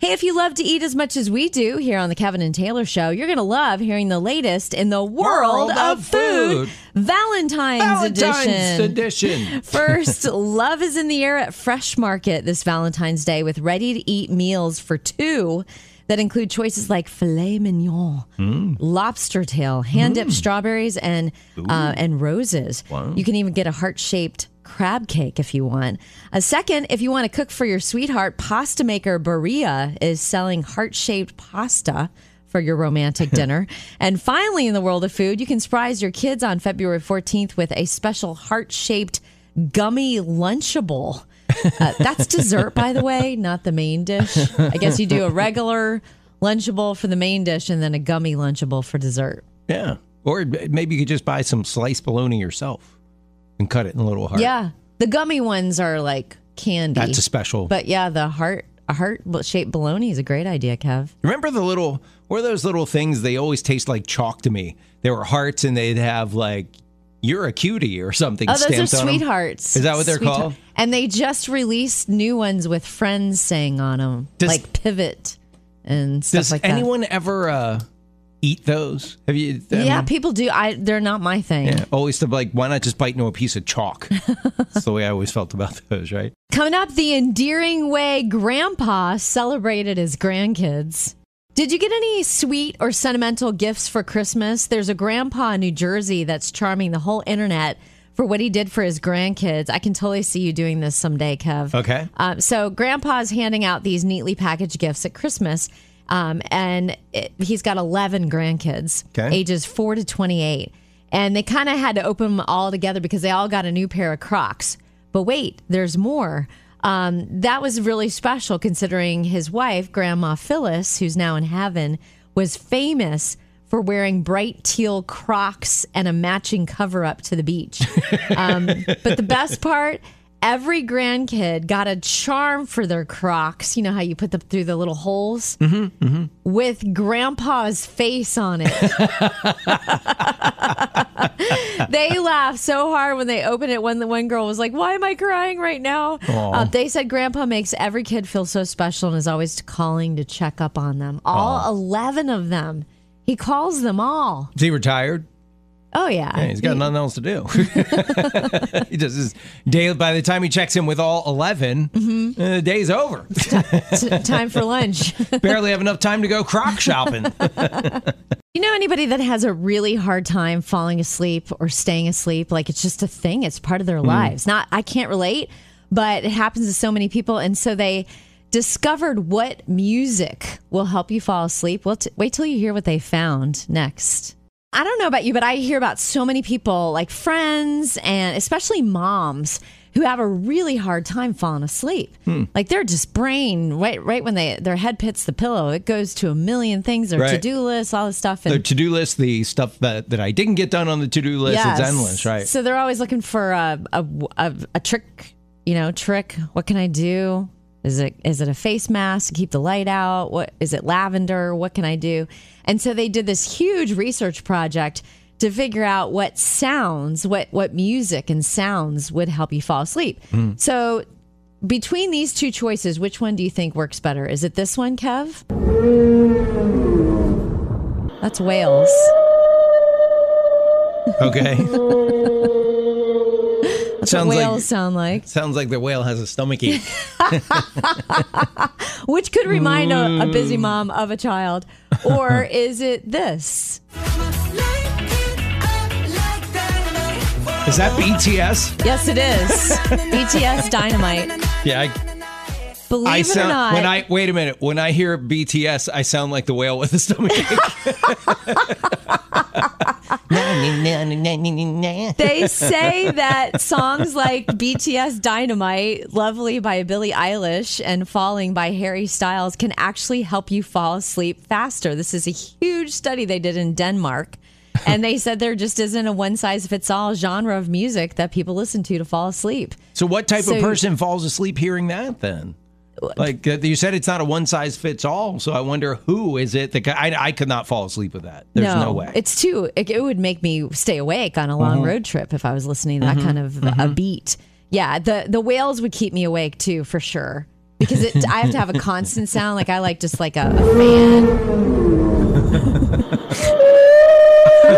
Hey, if you love to eat as much as we do here on the Kevin and Taylor Show, you're going to love hearing the latest in the world, World of of food. food. Valentine's, Valentine's edition. edition. First, love is in the air at Fresh Market this Valentine's Day with ready to eat meals for two that include choices like filet mignon, Mm. lobster tail, hand dipped strawberries, and uh, and roses. Wow. You can even get a heart shaped crab cake if you want. A second, if you want to cook for your sweetheart, pasta maker Barilla is selling heart shaped pasta for your romantic dinner. and finally, in the world of food, you can surprise your kids on February 14th with a special heart shaped gummy Lunchable. Uh, that's dessert, by the way, not the main dish. I guess you do a regular Lunchable for the main dish and then a gummy Lunchable for dessert. Yeah. Or maybe you could just buy some sliced bologna yourself and cut it in a little heart. Yeah. The gummy ones are like candy. That's a special. But yeah, the heart a heart shaped bologna is a great idea, Kev. Remember the little, what are those little things? They always taste like chalk to me. They were hearts and they'd have like, you're a cutie or something Oh, those are stamped on 'em. sweethearts. Is that what they're Sweetheart- called? And they just released new ones with friends saying on them, Does- like pivot and stuff Does like anyone ever uh, eat those? Have you? I yeah, mean, people do. I they're not my thing. yeah. Always to like, why not just bite into a piece of chalk? That's the way I always felt about those, right? Coming up, the endearing way Grandpa celebrated his grandkids. Did you get any sweet or sentimental gifts for Christmas? There's a grandpa in New Jersey that's charming the whole internet for what he did for his grandkids. I can totally see you doing this someday, Kev. Okay. Um, so, Grandpa's handing out these neatly packaged gifts at Christmas, um, and it, he's got 11 grandkids, Okay. ages 4 to 28. And they kind of had to open them all together because they all got a new pair of Crocs. But wait, there's more. Um, that was really special considering his wife, Grandma Phyllis, who's now in heaven, was famous for wearing bright teal Crocs and a matching cover up to the beach. Um, but the best part, every grandkid got a charm for their Crocs. You know how you put them through the little holes with Grandpa's face on it. they laughed so hard when they opened it. When the one girl was like, "Why am I crying right now?" Uh, they said Grandpa makes every kid feel so special and is always calling to check up on them. All eleven of them. He calls them all. Is he retired? Oh yeah, Yeah, he's got nothing else to do. he does his day. By the time he checks in with all 11, Mm-hmm. uh, the day's over. T- time for lunch. Barely have enough time to go Croc shopping. You know anybody that has a really hard time falling asleep or staying asleep? Like it's just a thing. It's part of their lives. Not I can't relate, but it happens to so many people, and so they discovered what music will help you fall asleep. Well, t- wait till you hear what they found next. I don't know about you, but I hear about so many people, like friends and especially moms, who have a really hard time falling asleep. Hmm. Like their just brain, right, right when they their head hits the pillow, it goes to a million things, their Right. to do list, all this stuff. the to do list, the stuff that, that I didn't get done on the to do list, Yes. it's endless, right? So they're always looking for a, a, a, a trick, you know, trick. What can I do? Is it is it a face mask to keep the light out? What is it lavender? What can I do? And so they did this huge research project to figure out what sounds, what what music and sounds would help you fall asleep. Hmm. So between these two choices, which one do you think works better? Is it this one, Kev? That's whales. Okay. That's Sounds what like- sound like. Sounds like the whale has a stomach ache. which could remind a, a busy mm. mom of a child. Or is it this? Is that BTS? Yes, it is. BTS Dynamite. Yeah, I, Believe I it sound or not, when I wait a minute. When I hear BTS, I sound like the whale with a stomach ache. they say that songs like BTS Dynamite, Lovely by Billie Eilish, and Falling by Harry Styles can actually help you fall asleep faster. This is a huge study they did in Denmark. and they said there just isn't a one size fits all genre of music that people listen to to fall asleep. So, what type So- of person falls asleep hearing that then? Like uh, you said, it's not a one size fits all. So I wonder who is it that I, I could not fall asleep with that. There's no, way. It's too. It, it would make me stay awake on a long Mm-hmm. road trip if I was listening to that kind of a beat. Yeah, the the whales would keep me awake too for sure. because it, I have to have a constant sound. Like I like just like a, a fan.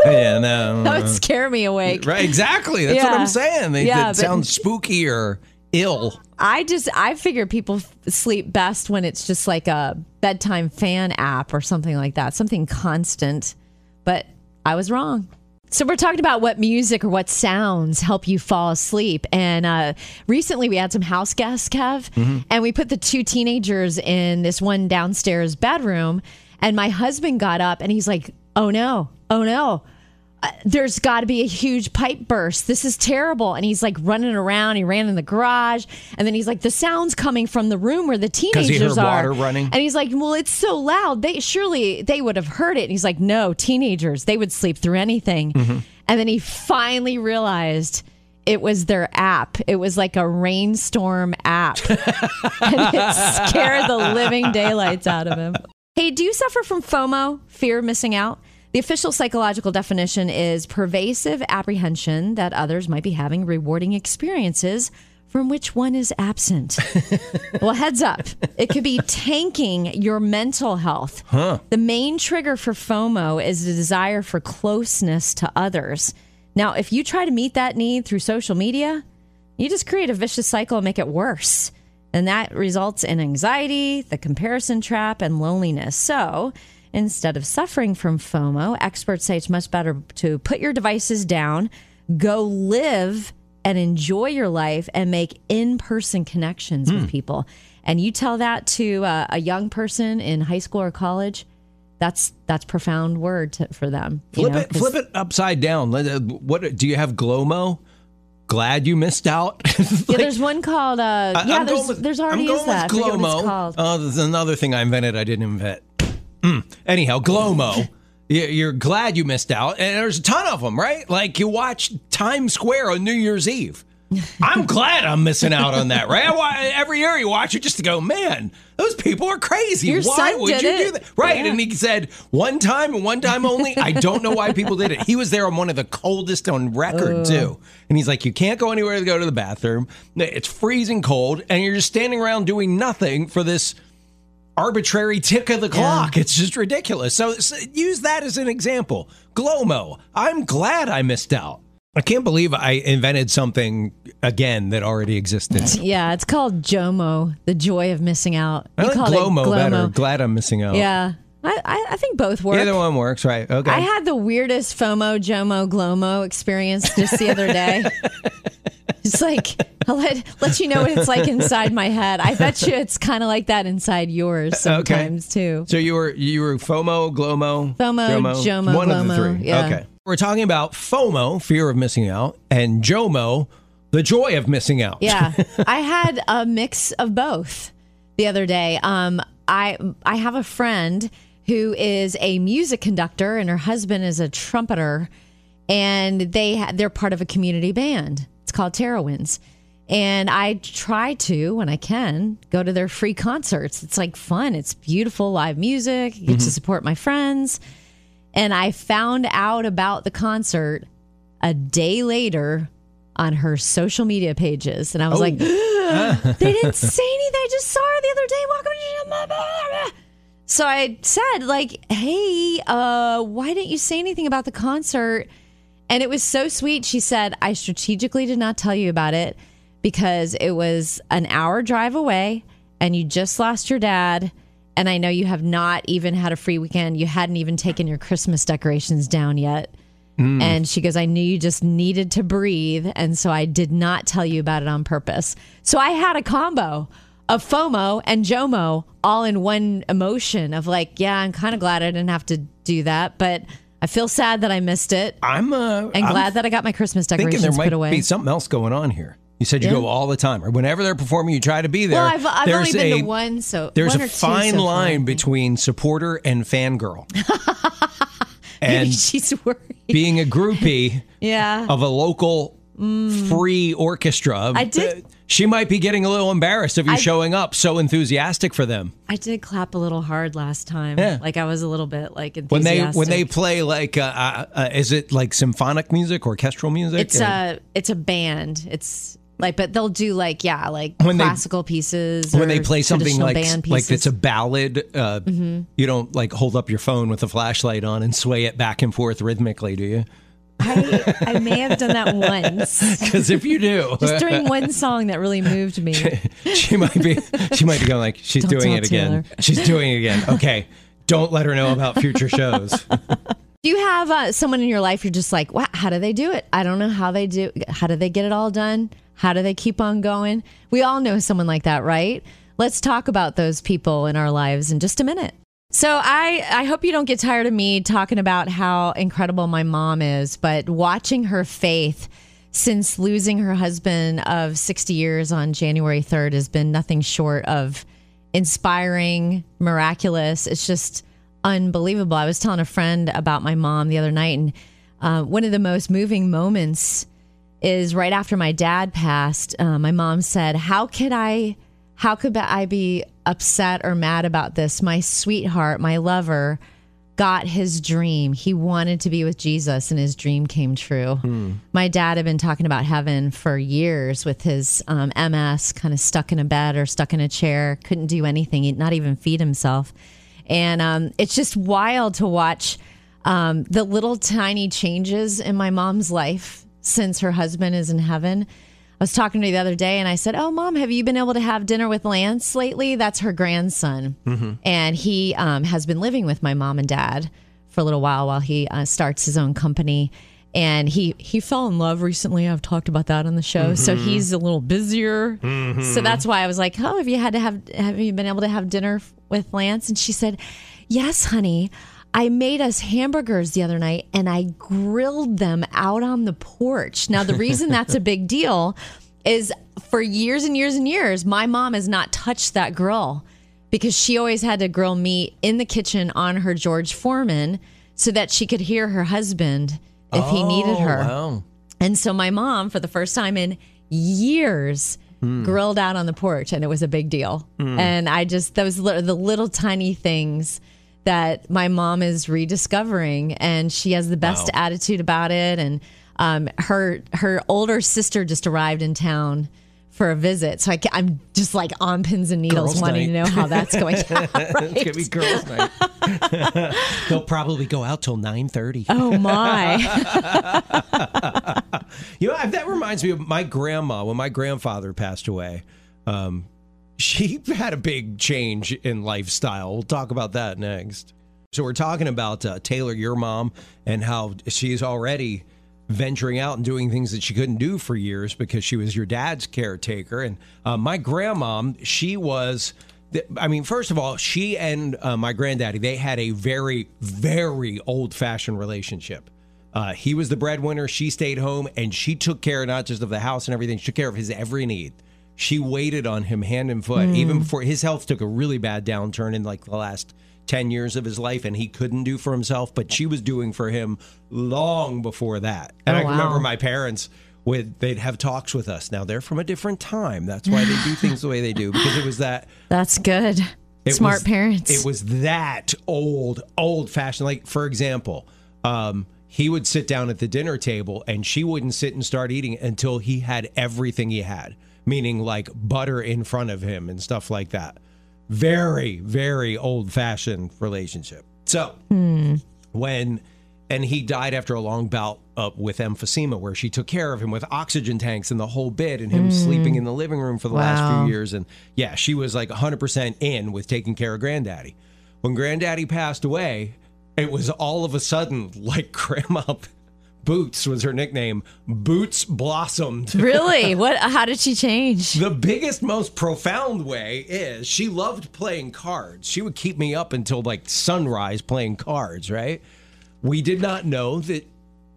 yeah, no. That would scare me awake. Right, exactly. That's what I'm saying. They, Yeah, it sounds spooky or ill. I just I figure people f- sleep best when it's just like a bedtime fan app or something like that, something constant. But I was wrong. So we're talking about what music or what sounds help you fall asleep. And uh, recently we had some house guests, Kev, and we put the two teenagers in this one downstairs bedroom. And my husband got up and he's like, "Oh no, oh no." Uh, there's got to be a huge pipe burst. This is terrible. And he's like running around. He ran in the garage. And then he's like, the sound's coming from the room where the he teenagers are. water running? And he's like, well, it's so loud. They surely they would have heard it. And he's like, no, teenagers, they would sleep through anything. Mm-hmm. And then he finally realized it was their app. It was like a rainstorm app. and it scared the living daylights out of him. Hey, do you suffer from FOMO, fear of missing out? The official psychological definition is pervasive apprehension that others might be having rewarding experiences from which one is absent. well, heads up, it could be tanking your mental health. The main trigger for FOMO is the desire for closeness to others. Now, if you try to meet that need through social media, you just create a vicious cycle and make it worse. And that results in anxiety, the comparison trap, and loneliness. So, instead of suffering from FOMO, experts say it's much better to put your devices down, go live and enjoy your life, and make in person connections with people. And you tell that to uh, a young person in high school or college. That's that's profound word to, for them. Flip know, it, flip it upside down. Uh, What do you have? Glomo. Glad you missed out. Yeah, there's one called. Uh, yeah, there's with- there's already I'm going is that. Glomo. Oh, there's another thing I invented. I didn't invent. Mm. Anyhow, Glomo. You- You're glad you missed out, and there's a ton of them, right? Like you watch Times Square on New Year's Eve. I'm glad I'm missing out on that, right? I Every year you watch it just to go, man, those people are crazy. Your why would you it. do that? Right. Yeah. And he said one time and one time only. I don't know why people did it. He was there on one of the coldest on record, too. And he's like, you can't go anywhere to go to the bathroom. It's freezing cold, and you're just standing around doing nothing for this arbitrary tick of the clock. It's just ridiculous. So, so use that as an example. Glomo. I'm glad I missed out. I can't believe I invented something again that already existed. Yeah, it's called JOMO, the joy of missing out. I You like called it Glomo, better. Glad I'm missing out. Yeah, I, I, think both work. Either one works, right? Okay. I had the weirdest FOMO, JOMO, GLOMO experience just the other day. it's like, I'll let, let you know what it's like inside my head. I bet you it's kind of like that inside yours sometimes too. So you were you were FOMO, GLOMO, FOMO, JOMO, one of the GLOMO, three. yeah. Okay. We're talking about FOMO, fear of missing out, and JOMO, the joy of missing out. Yeah, I had a mix of both the other day. Um, I I have a friend who is a music conductor, and her husband is a trumpeter, and they ha- they're part of a community band. It's called Terrawinds. And I try to, when I can, go to their free concerts. It's like fun. It's beautiful live music. Get to mm-hmm. support my friends. And I found out about the concert a day later on her social media pages. And I was like, oh. they didn't say anything. I just saw her the other day. Welcome to so I said, like, hey, uh, why didn't you say anything about the concert? And it was so sweet. She said, I strategically did not tell you about it because it was an hour drive away and you just lost your dad. And I know you have not even had a free weekend. You hadn't even taken your Christmas decorations down yet. And she goes, I knew you just needed to breathe. And so I did not tell you about it on purpose. So I had a combo of FOMO and JOMO all in one emotion of like, yeah, I'm kind of glad I didn't have to do that, but I feel sad that I missed it I'm uh, and I'm glad that I got my Christmas decorations there put away. be something else going on here. You said you Yeah. go all the time, or whenever they're performing, you try to be there. well, I've, I've only been a- to one, so There's one a fine so line think. between supporter and fangirl. and she's worried. being a groupie Yeah. of a local free orchestra. Mm. I did- uh, She might be getting a little embarrassed of you I- showing up so enthusiastic for them. I did clap a little hard last time. Yeah. Like I was a little bit like When they when they play like uh, uh, uh, is it like symphonic music, orchestral music? It's And- a it's a band. It's Like, but they'll do like yeah, like When they- classical pieces. when or they play something like band like. Mm-hmm. it's a ballad, uh, you don't like hold up your phone with a flashlight on and sway it back and forth rhythmically, do you? I, I may have done that once, Because if you do, just during one song that really moved me. she might be she might be going like she's Don't doing it again. She's doing it again. Okay, don't let her know about future shows. Do you have uh, someone in your life you're just like, wow, how do they do it? I don't know how they do. How do they get it all done? How do they keep on going? We all know someone like that, right? Let's talk about those people in our lives in just a minute. So I I hope you don't get tired of me talking about how incredible my mom is, but watching her faith since losing her husband of 60 years on January 3rd has been nothing short of inspiring, miraculous. It's just unbelievable. I was telling a friend about my mom the other night, and uh, one of the most moving moments is right after my dad passed. Uh, my mom said, "How could I? How could I be upset or mad about this? My sweetheart, my lover." got his dream. He wanted to be with Jesus, and his dream came true. My dad had been talking about heaven for years with his um, MS, kind of stuck in a bed or stuck in a chair, couldn't do anything, he'd not even feed himself. And um, it's just wild to watch um, the little tiny changes in my mom's life since her husband is in heaven. I was talking to her the other day and I said, Oh, mom, have you been able to have dinner with Lance lately? That's her grandson. And he um, has been living with my mom and dad for a little while while he uh, starts his own company. And he, he fell in love recently. I've talked about that on the show. So he's a little busier. So that's why I was like, Oh, have you had to have, have you been able to have dinner with Lance? And she said, Yes, honey. I made us hamburgers the other night and I grilled them out on the porch. Now, the reason that's a big deal is for years and years and years, my mom has not touched that grill because she always had to grill meat in the kitchen on her George Foreman so that she could hear her husband if he needed oh, her. Wow. And so my mom, for the first time in years, hmm. grilled out on the porch, and it was a big deal. Hmm. And I just those the little tiny things that my mom is rediscovering, and she has the best Wow. attitude about it. And um, her her older sister just arrived in town for a visit, so I I'm just like on pins and needles, Girls' wanting night. to know how that's going. Yeah, It's gonna be girls' night. They'll probably go out till nine thirty. Oh my! You know, that reminds me of my grandma when my grandfather passed away. Um, she had a big change in lifestyle. We'll talk about that next. So we're talking about uh, Taylor, your mom, and how she's already venturing out and doing things that she couldn't do for years because she was your dad's caretaker. And uh, my grandmom, she was. I mean, first of all, she and uh, my granddaddy, they had a very, very old fashioned relationship. Uh, he was the breadwinner. She stayed home and she took care not just of the house and everything, she took care of his every need. She waited on him hand and foot, even before his health took a really bad downturn in like the last 10 years of his life and he couldn't do for himself, but she was doing for him long before that. And Oh, I can remember my parents would they'd have talks with us. Now they're from a different time. That's why they do things the way they do because it was that That's good. Smart was- parents. It was that old, old fashioned. Like, for example, um, he would sit down at the dinner table and she wouldn't sit and start eating until he had everything he had, meaning like butter in front of him and stuff like that. Very, very old fashioned relationship. So, when and he died after a long bout uh, with emphysema where she took care of him with oxygen tanks and the whole bit and him sleeping in the living room for the last few years. And yeah she was like 100% in with taking care of granddaddy. When granddaddy passed away it was all of a sudden like grandma boots was her nickname boots blossomed really? What? How did she change? the biggest, most profound way is she loved playing cards. She would keep me up until like sunrise playing cards, right? We did not know that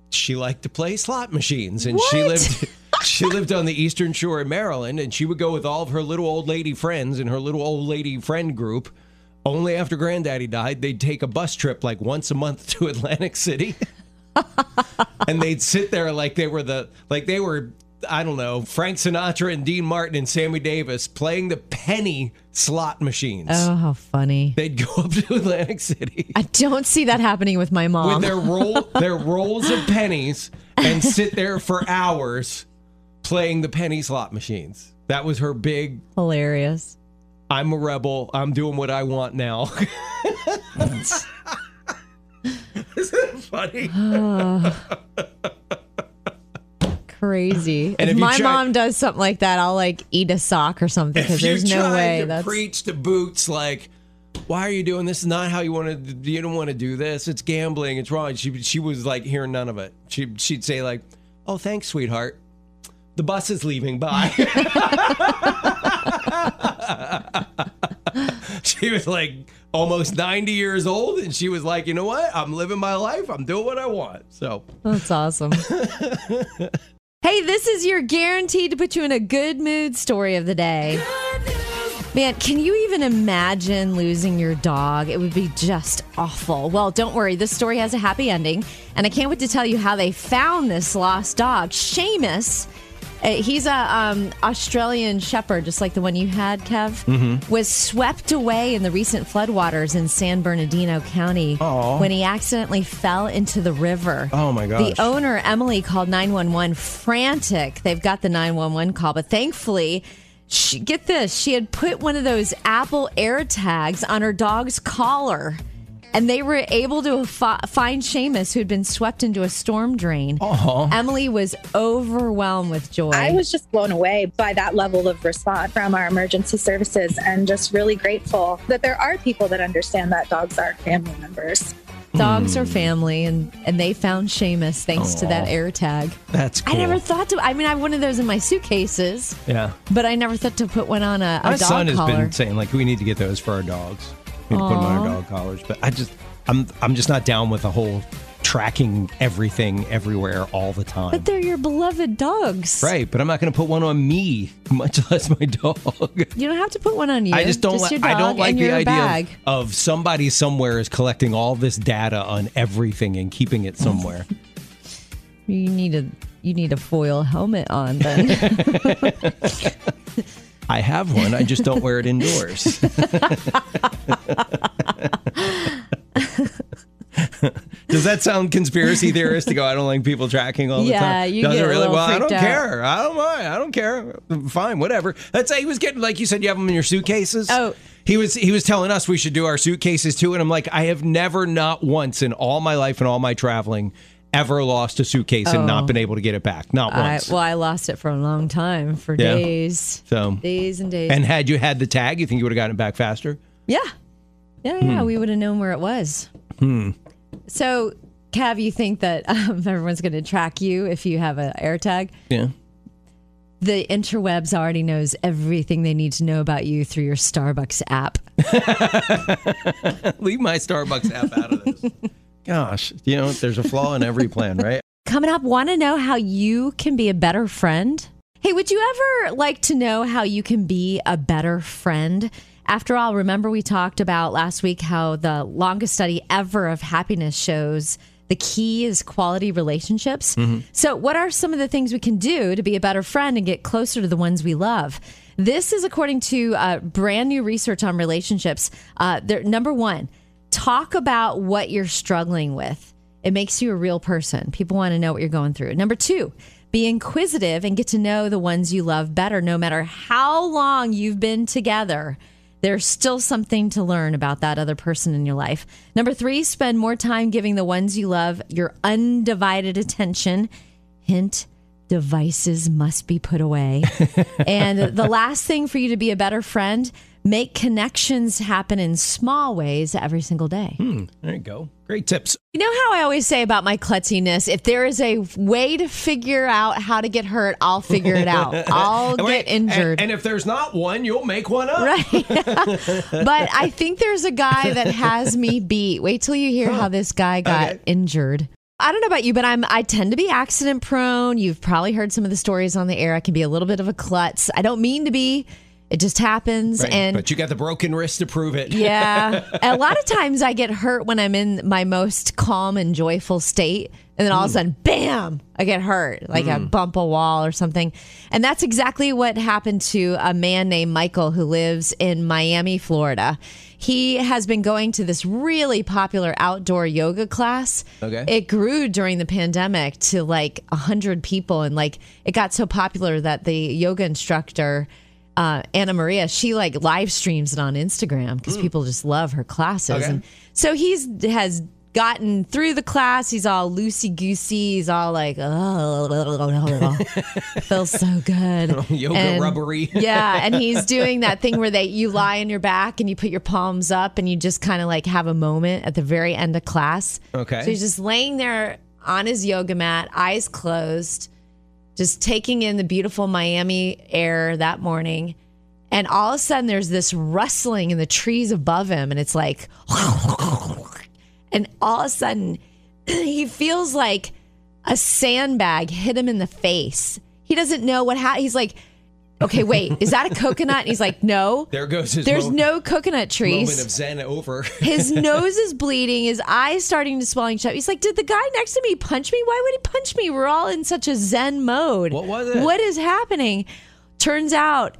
she liked to play slot machines and she lived she lived on the eastern shore of Maryland and she would go with all of her little old lady friends and her little old lady friend group. Only after granddaddy died, they'd take a bus trip like once a month to Atlantic City. And they'd sit there like they were the like they were I don't know Frank Sinatra and Dean Martin and Sammy Davis playing the penny slot machines. Oh, how funny. They'd go up to Atlantic City I don't see that happening with my mom. with their roll their rolls of pennies and sit there for hours playing the penny slot machines. That was her big. Hilarious. I'm a rebel. I'm doing what I want now. Isn't it funny? Crazy. And if if my try- mom does something like that, I'll like eat a sock or something because there's no way to that's preach to boots like why are you doing this? Is not how you want to. You don't want to do this. It's gambling. It's wrong. She she was like hearing none of it. She she'd say like, "Oh, thanks, sweetheart. The bus is leaving. Bye." she was like almost ninety years old, and she was like, "You know what? I'm living my life. I'm doing what I want." So That's awesome. hey, this is your guaranteed to put you in a good mood story of the day. Man, can you even imagine losing your dog? It would be just awful. Well, don't worry. This story has a happy ending, and I can't wait to tell you how they found this lost dog. Seamus, he's a um, Australian Shepherd, just like the one you had, Kev. Was swept away in the recent floodwaters in San Bernardino County Aw. when he accidentally fell into the river. Oh, my gosh. The owner Emily called 911 frantic. They've got the 911 call, but thankfully, she, get this, she had put one of those Apple Air tags on her dog's collar. And they were able to fi- find Seamus, who had been swept into a storm drain. Aw. Emily was overwhelmed with joy. I was just blown away by that level of response from our emergency services and just really grateful that there are people that understand that dogs are family members. Dogs hmm. are family, and, and they found Seamus thanks to that air tag. that's cool. I never thought to. I mean, I have one of those in my suitcases, yeah. but I never thought to put one on a, a My dog son has collar. been saying like we need to get those for our dogs. We need to put them on our Aw. dog collars, but I just I'm I'm just not down with the whole tracking everything everywhere all the time. But they're your beloved dogs. right, but I'm not going to put one on me, much less my dog. You don't have to put one on you. I just don't. Just li- your I don't like the idea of, of somebody somewhere is collecting all this data on everything and keeping it somewhere. You need a you need a foil helmet on then. I have one. I just don't wear it indoors. Does that sound conspiracy theorist to go? I don't like people tracking all the Yeah, time. you Does get really? Well, I don't out. care. I don't mind. I don't care. Fine, whatever. That's how he was getting. Like you said, you have them in your suitcases. Oh. He was he was telling us we should do our suitcases too, and I'm like, I have never, not once in all my life and all my traveling, ever lost a suitcase and not been able to get it back. Not Oh. I, once. well, I lost it for a long time, for Yeah. days, so, days and days. and had you had the tag, you think you would have gotten it back faster? yeah, yeah, yeah. Hmm. We would have known where it was. Hmm. So, Kev, you think that um, everyone's going to track you if you have an air tag? Yeah. The interwebs already knows everything they need to know about you through your Starbucks app. Leave my Starbucks app out of this. Gosh, you know, there's a flaw in every plan, right? Coming up, want to know how you can be a better friend? Hey, would you ever like to know how you can be a better friend? After all, remember we talked about last week how the longest study ever of happiness shows the key is quality relationships. So, what are some of the things we can do to be a better friend and get closer to the ones we love? This is according to uh, brand new research on relationships. Uh, number one, talk about what you're struggling with. It makes you a real person. People want to know what you're going through. Number two, be inquisitive and get to know the ones you love better, no matter how long you've been together. There's still something to learn about that other person in your life. Number three, spend more time giving the ones you love your undivided attention. Hint, devices must be put away. and the last thing for you to be a better friend, make connections happen in small ways every single day. Hmm, there you go. Great tips. You know how I always say about my klutziness? If there is a way to figure out how to get hurt, I'll figure it out. I'll And get injured. And, and if there's not one, you'll make one up. Right. but I think there's a guy that has me beat. Wait till you hear how this guy got Okay. injured. I don't know about you, but I'm I tend to be accident prone. You've probably heard some of the stories on the air. I can be a little bit of a klutz. I don't mean to be. It just happens. Right. And but you got the broken wrist to prove it. yeah. a lot of times I get hurt when I'm in my most calm and joyful state. And then all of a mm. sudden, bam, I get hurt, like I mm. bump a wall or something. And that's exactly what happened to a man named Michael who lives in Miami, Florida. He has been going to this really popular outdoor yoga class. Okay. It grew during the pandemic to like 100 people. And like it got so popular that the yoga instructor, uh, Anna Maria, she like live streams it on Instagram because people just love her classes. Okay. And so he's has gotten through the class. He's all loosey goosey. He's all like, oh, feels so good. Yoga And- rubbery. yeah, and he's doing that thing where they you lie on your back and you put your palms up and you just kind of like have a moment at the very end of class. Okay. So he's just laying there on his yoga mat, eyes closed, just taking in the beautiful Miami air that morning. And all of a sudden, there's this rustling in the trees above him, and it's like, and all of a sudden, he feels like a sandbag hit him in the face. He doesn't know what happened. He's like, okay, wait, is that a coconut? And he's like, no. There goes his There's no coconut trees. moment of zen over. His nose is bleeding. His eyes starting to swelling shut. He's like, "Did the guy next to me punch me? Why would he punch me? We're all in such a zen mode. What was it? What is happening?" Turns out,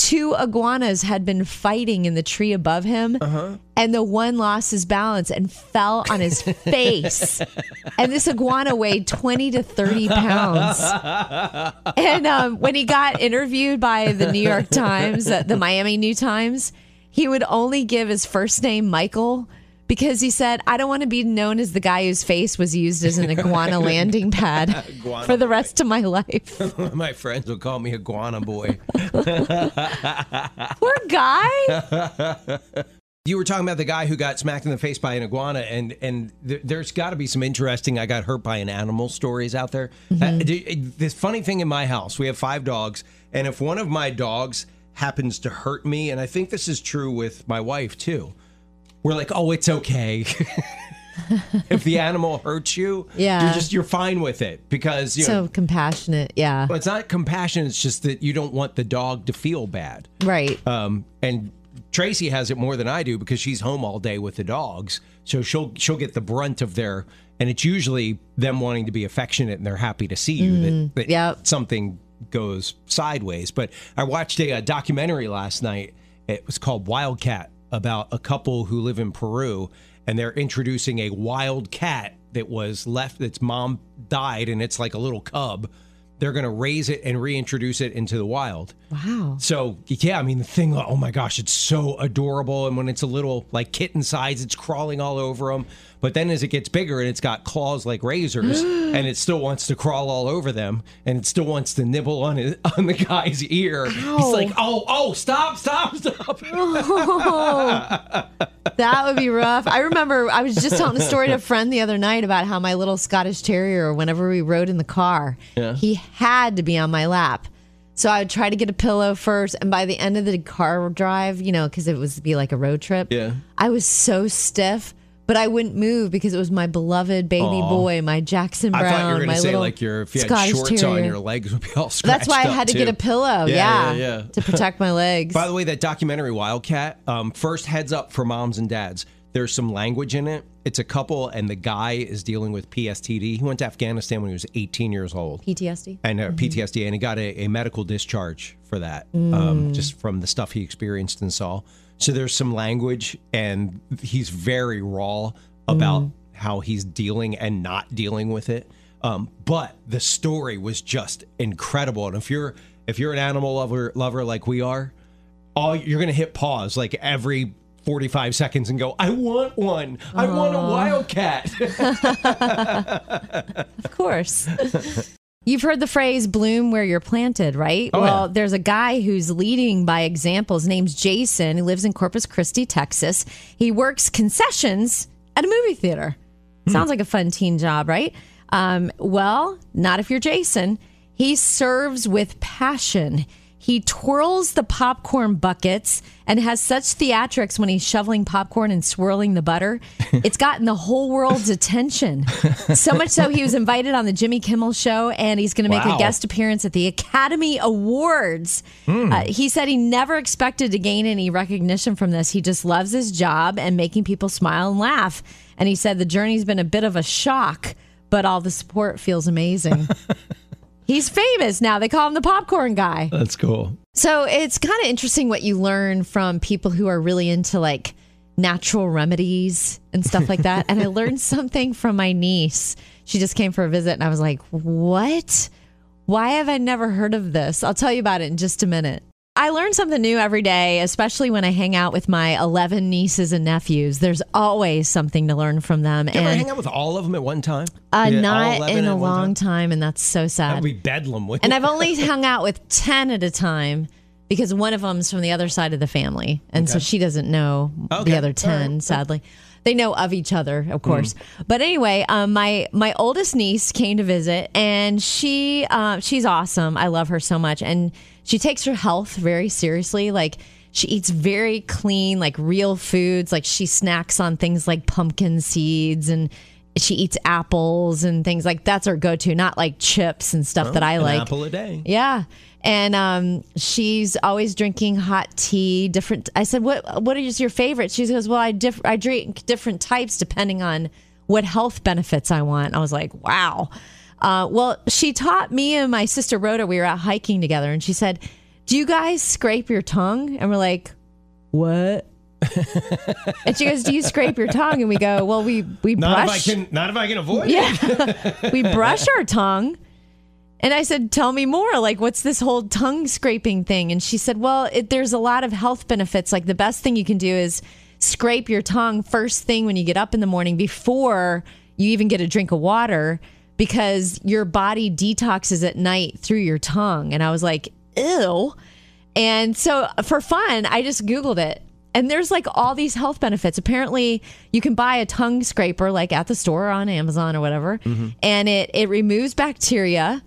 two iguanas had been fighting in the tree above him, Uh-huh. and the one lost his balance and fell on his face. and this iguana weighed twenty to thirty pounds. And um, when he got interviewed by the New York Times, uh, the Miami New Times, he would only give his first name Michael because he said, I don't want to be known as the guy whose face was used as an iguana landing pad Iguana for the rest of my life. My friends would call me Iguana Boy. Poor guy. You were talking about the guy who got smacked in the face by an iguana, and and th- there's got to be some interesting "I got hurt by an animal" stories out there. Uh, d- this funny thing in my house, we have five dogs, and if one of my dogs happens to hurt me, and I think this is true with my wife too, we're like, "Oh, it's okay." if the animal hurts you, Yeah. you're just you're fine with it because you know so compassionate. Yeah. But it's not compassion. It's just that you don't want the dog to feel bad. Right. Um, and Tracy has it more than I do because she's home all day with the dogs, so she'll she'll get the brunt of their. And it's usually them wanting to be affectionate and they're happy to see you that, that yep. something goes sideways. But I watched a, a documentary last night. It was called Wildcat about a couple who live in Peru and they're introducing a wild cat that was left. Its mom died and it's like a little cub. They're going to raise it and reintroduce it into the wild. wow. So yeah, I mean the thing. Oh my gosh, it's so adorable. And when it's a little like kitten size, it's crawling all over them. But then as it gets bigger and it's got claws like razors, and it still wants to crawl all over them, and it still wants to nibble on it on the guy's ear. He's like, oh, oh, stop, stop, stop. That would be rough. I remember I was just telling a story to a friend the other night about how my little Scottish Terrier, whenever we rode in the car, he had to be on my lap. So I would try to get a pillow first, and by the end of the car drive, you know, because it was be like a road trip, Yeah. I was so stiff, but I wouldn't move because it was my beloved baby Aw. boy, my Jackson I Brown, thought you were going to say like your if you had Scottish shorts on, Terrier. your legs would be all scratched. That's why I had to get a pillow, Yeah, yeah, yeah, yeah. to protect my legs. By the way, that documentary Wildcat, um, first heads up for moms and dads. There's some language in it. It's a couple, and the guy is dealing with PTSD. He went to Afghanistan when he was 18 years old, PTSD. and uh, PTSD, and he got a, a medical discharge for that, um, just from the stuff he experienced and saw. So there's some language, and he's very raw about how he's dealing and not dealing with it. Um, but the story was just incredible, and if you're if you're an animal lover lover like we are, all you're gonna hit pause like every 45 seconds and go, I want one. I want a wildcat. Of course. You've heard the phrase bloom where you're planted, right? Oh, well, yeah. there's a guy who's leading by example. His name's Jason. He lives in Corpus Christi, Texas. He works concessions at a movie theater. Hmm. Sounds like a fun teen job, right? Um, well, not if you're Jason. He serves with passion. He twirls the popcorn buckets and has such theatrics when he's shoveling popcorn and swirling the butter. It's gotten the whole world's attention. So much so he was invited on the Jimmy Kimmel show and he's going to make Wow. a guest appearance at the Academy Awards. Uh, he said he never expected to gain any recognition from this. He just loves his job and making people smile and laugh. And he said the journey's been a bit of a shock, but all the support feels amazing. He's famous now. They call him the popcorn guy. That's cool. So it's kind of interesting what you learn from people who are really into like natural remedies and stuff like that. and I learned something from my niece. She just came for a visit and I was like, what? Why have I never heard of this? I'll tell you about it in just a minute. I learn something new every day, especially when I hang out with my 11 nieces and nephews. There's always something to learn from them. You ever and hang out with all of them at one time? uh, Yeah, not in a long time? time, and that's so sad. That would be bedlam. And? I've only hung out with 10 at a time because one of them's from the other side of the family. And so she doesn't know Okay. the other 10, right. sadly. They know of each other, of course. Mm. But anyway, um, my my oldest niece came to visit, and she uh, she's awesome. I love her so much, and she takes her health very seriously. Like she eats very clean, like real foods. Like she snacks on things like pumpkin seeds and. She eats apples and things like that's her go-to, not like chips and stuff that I like. apple a day. Yeah. And um, she's always drinking hot tea. Different. I said, "What? What is your favorite?" She goes, "Well, I diff- I drink different types depending on what health benefits I want." I was like, "Wow." Uh, well, she taught me and my sister Rhoda. We were out hiking together, and she said, "Do you guys scrape your tongue?" And we're like, "What?" and she goes, "Do you scrape your tongue?" And we go, "Well, we we Not brush." if I can. Not if I can avoid it. Yeah. we brush our tongue. And I said, Tell me more. Like, what's this whole tongue scraping thing? And she said, Well, it, there's a lot of health benefits. Like, the best thing you can do is scrape your tongue first thing when you get up in the morning before you even get a drink of water because your body detoxes at night through your tongue. And I was like, Ew. And so for fun, I just Googled it. And there's like all these health benefits. Apparently, you can buy a tongue scraper like at the store or on Amazon or whatever, and it it removes bacteria.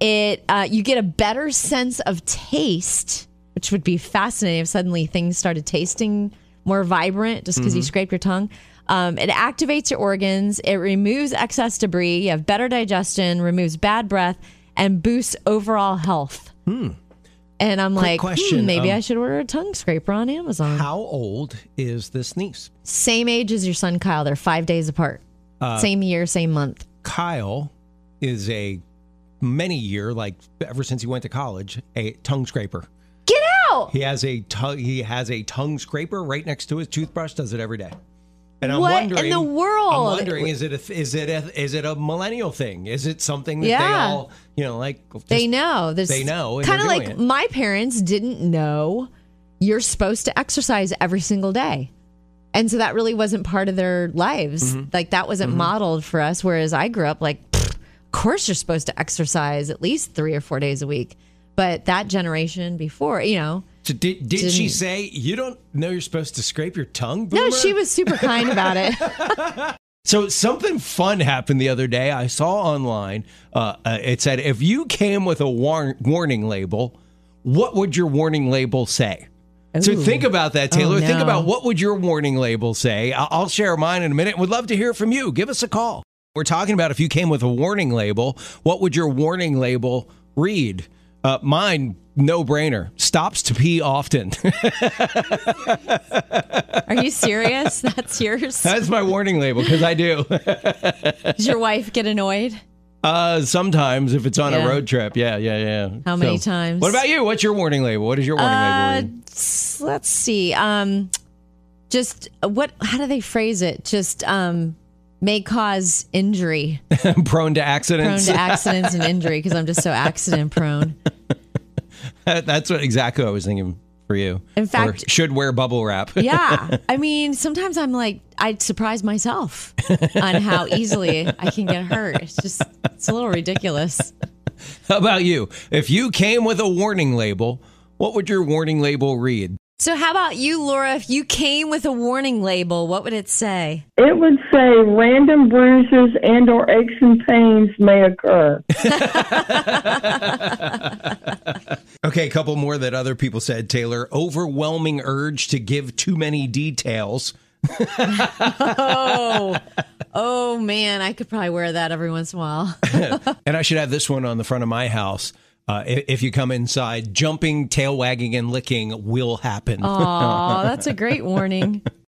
It uh, you get a better sense of taste, which would be fascinating if suddenly things started tasting more vibrant just because you scrape your tongue. Um, it activates your organs. It removes excess debris. You have better digestion, removes bad breath, and boosts overall health. And I'm like, hmm, maybe um, I should order a tongue scraper on Amazon. How old is this niece? Same age as your son Kyle. They're five days apart. Uh, same year, same month. Kyle is a many year, like ever since he went to college, a tongue scraper. Get out! He has a tongue. He has a tongue scraper right next to his toothbrush. Does it every day. And I'm What in the world? I'm wondering, is it a, is it a, is it a millennial thing? Is it something that they all, you know, like just- They know. There's they know, Kind of like it. my parents didn't know you're supposed to exercise every single day. And so that really wasn't part of their lives. Mm-hmm. Like that wasn't modeled for us. Whereas I grew up like, of course you're supposed to exercise at least three or four days a week. But that generation before, you know, So did did she say you don't know you're supposed to scrape your tongue? no, she was super kind about it. So something fun happened the other day. I saw online. Uh, uh, it said if you came with a war- warning label, what would your warning label say? So Ooh. think about that, Taylor. Oh, Think about what would your warning label say. I- I'll share mine in a minute. Would love to hear from you. Give us a call. We're talking about if you came with a warning label, what would your warning label read? Uh, mine, no brainer. Stops to pee often. Are you serious? That's yours? That's my warning label because I do. Does your wife get annoyed? Uh, sometimes if it's on a road trip, yeah, yeah, yeah. How many times? What about you? What's your warning label? What is your warning Uh, label? let's see. Um, just what? How do they phrase it? Just um, may cause injury, prone to accidents. prone to accidents and injury because I'm just so accident prone. That's what exactly what I was thinking for you. In Or fact- should wear bubble wrap. Yeah, I mean, sometimes I'm like, I surprise myself on how easily I can get hurt. It's just, it's a little ridiculous. How about you? If you came with a warning label, what would your warning label read? So, how about you, Laura? If you came with a warning label, what would it say? It would say random bruises and or aches and pains may occur. Okay, Okay, a couple more that other people said, Taylor. Overwhelming urge to give too many details. oh, oh man, I could probably wear that every once in a while. and I should have this one on the front of my house. Uh, if, if you come inside, jumping, tail wagging, and licking will happen. Oh, that's a great warning.